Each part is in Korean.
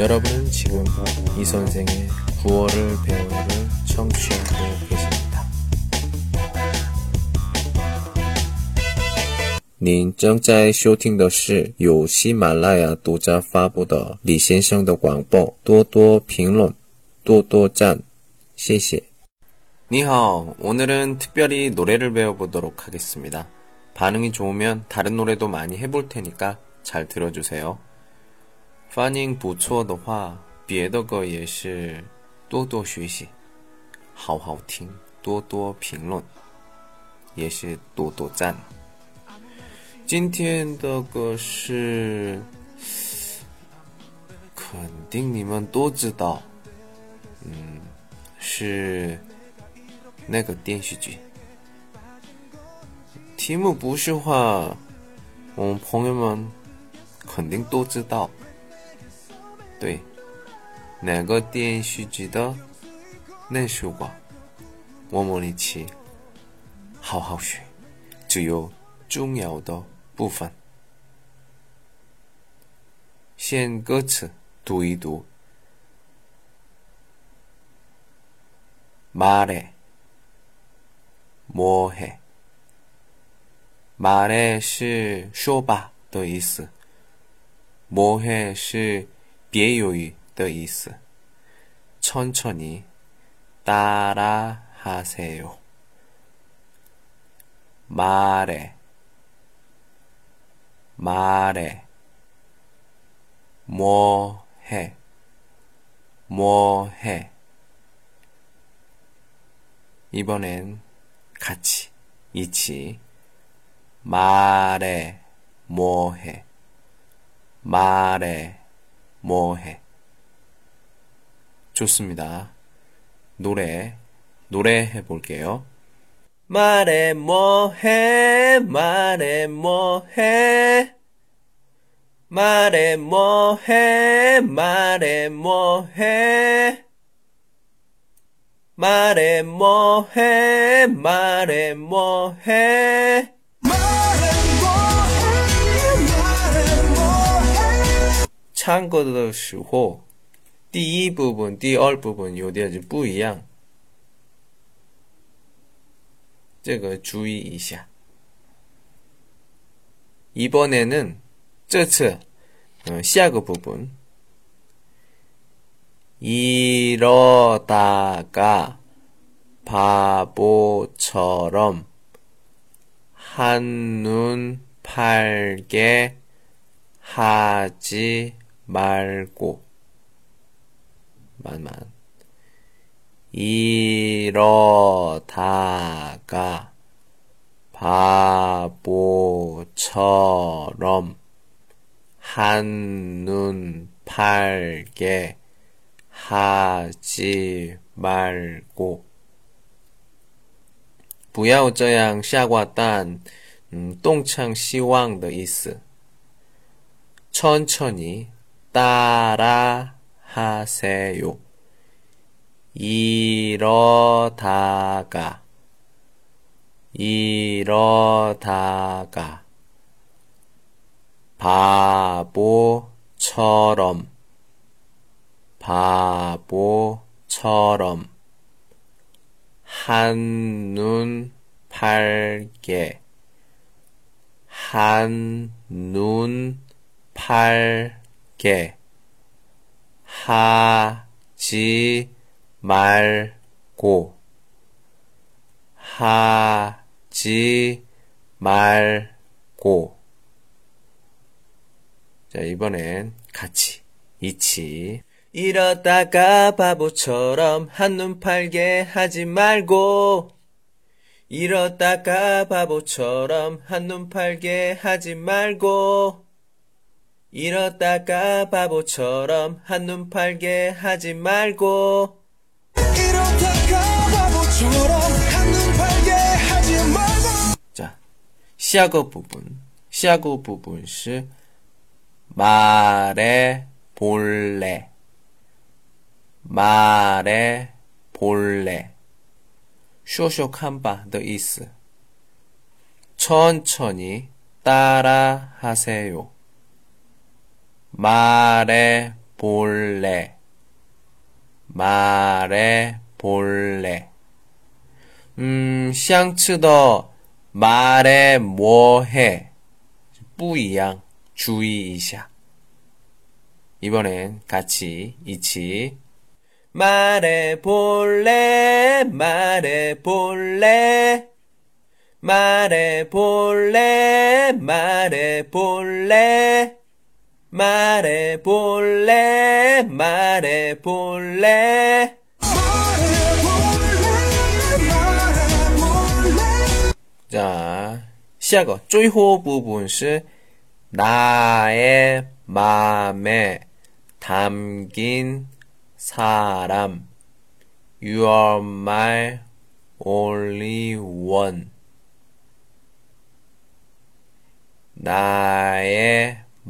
여러분은 지금 이 선생의 구월을 배우를 청취하고 계십니다. 您正在收听的是由喜马拉雅独家发布的李先生的广播。多多评论，多多赞，谢谢。 니하오, 오늘은 특별히 노래를 배워보도록 하겠습니다. 반응이 좋으면 다른 노래도 많이 해볼 테니까 잘 들어주세요. 发音不错的话，别的歌也是多多学习，好好听，多多评论，也是多多赞。今天的歌是，肯定你们都知道，嗯，是。那个电视剧，题目不是话，我们朋友们肯定都知道。对，哪个电视剧的那首歌，我们一起好好学，只有重要的部分。先歌词读一读，말해 뭐해? 말해 是说吧的意思. 뭐해 是 别有的意思. 천천히 따라 하세요. 말해 말해 뭐해 뭐해 이번엔 같이, 이치. 말해, 뭐해. 말해, 뭐 해. 좋습니다. 노래, 노래 해볼게요. 말해, 뭐 해. 말해, 뭐 해. 말해, 뭐 해. 말해, 뭐 해. 말해 뭐 해 말해 뭐 해 唱歌的时候，第一部分、第二部分有点就不一样，这个注意一下。이번에는这次，嗯，下个部分。 이러다가 바보처럼 한눈 팔게 하지 말고 만만 이러다가 바보처럼 한눈 팔게 하지 말고 不要这样下挂蛋 음, 똥창希望的意思 천천히 따라 하세요. 이러다가 이러다가 바보처럼 바보처럼 한눈 팔게 한눈 팔게 하지 말고 하지 말고. 자 이번엔 같이 이치. 이러다가 바보처럼 한눈 팔게 하지 말고. 이러다가 바보처럼 한눈 팔게 하지 말고 이렇다가 바보처럼 한눈 팔게 하지 말고. 이러다가 바보처럼 한눈 팔게 하지 말고. 자, 시아거 부분 시아거 부분 시 말해 볼래. 말해 볼래. 쇼쇼칸바 더 이스. 천천히 따라 하세요. 말해 볼래 말해 볼래 음, 相吃的 말해 뭐해 不一样注意一下 이번엔 같이 이치 말해 볼래 말해 볼래 말해 볼래 말해 볼래 말해 볼래 말해 볼래 자, 下个最后部分是 나의 마음에 담긴 사람 You are my only one 나의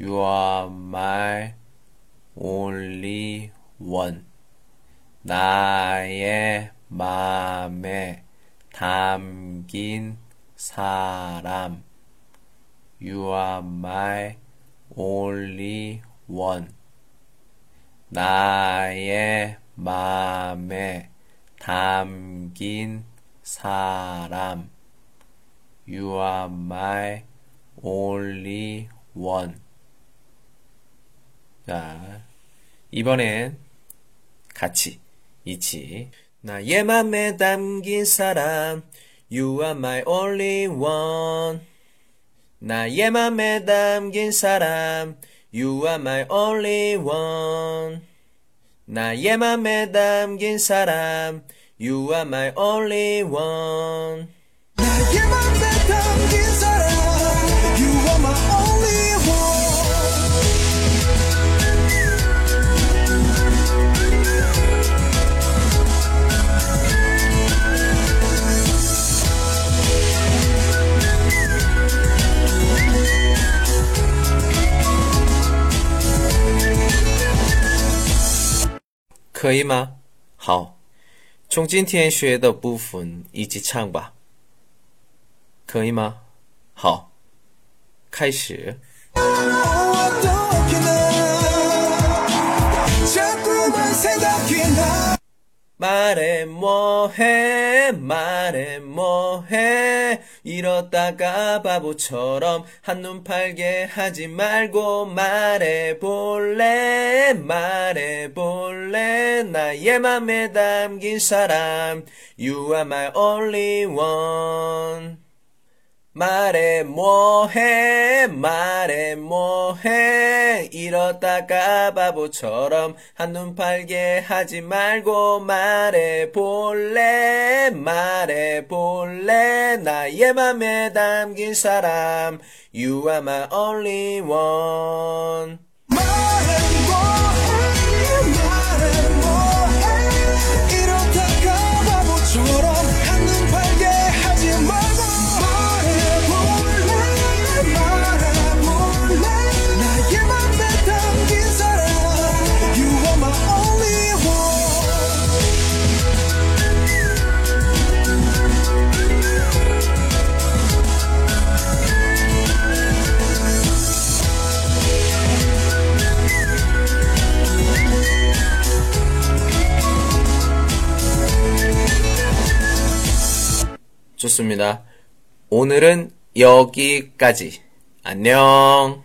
You are my only one 나의 마음에 담긴 사람 You are my only one 나의 마음에 담긴 사람 You are my only one 자, 이번엔 같이 이치 나의 맘에 담긴 사람 You are my only one 나의 맘에 담긴 사람 You are my only one 나의 맘에 담긴 사람 You are my only one 나의 맘에 담긴 사람 可以吗？好。从今天学的部分一起唱吧，可以吗？好，开始。말해뭐해말해뭐해 이러다가 바보처럼 한눈 팔게 하지 말고 말해 볼래 말해 볼래. 나의 맘에 담긴 사람 You are my only one 말해 뭐해 말해 뭐해. 이러다가 바보처럼 한눈 팔게 하지 말고 말해 볼래 말해 볼래. 나의 맘에 담긴 사람 You are my only one. 말해 뭐해 말해 좋습니다. 오늘은 여기까지. 안녕.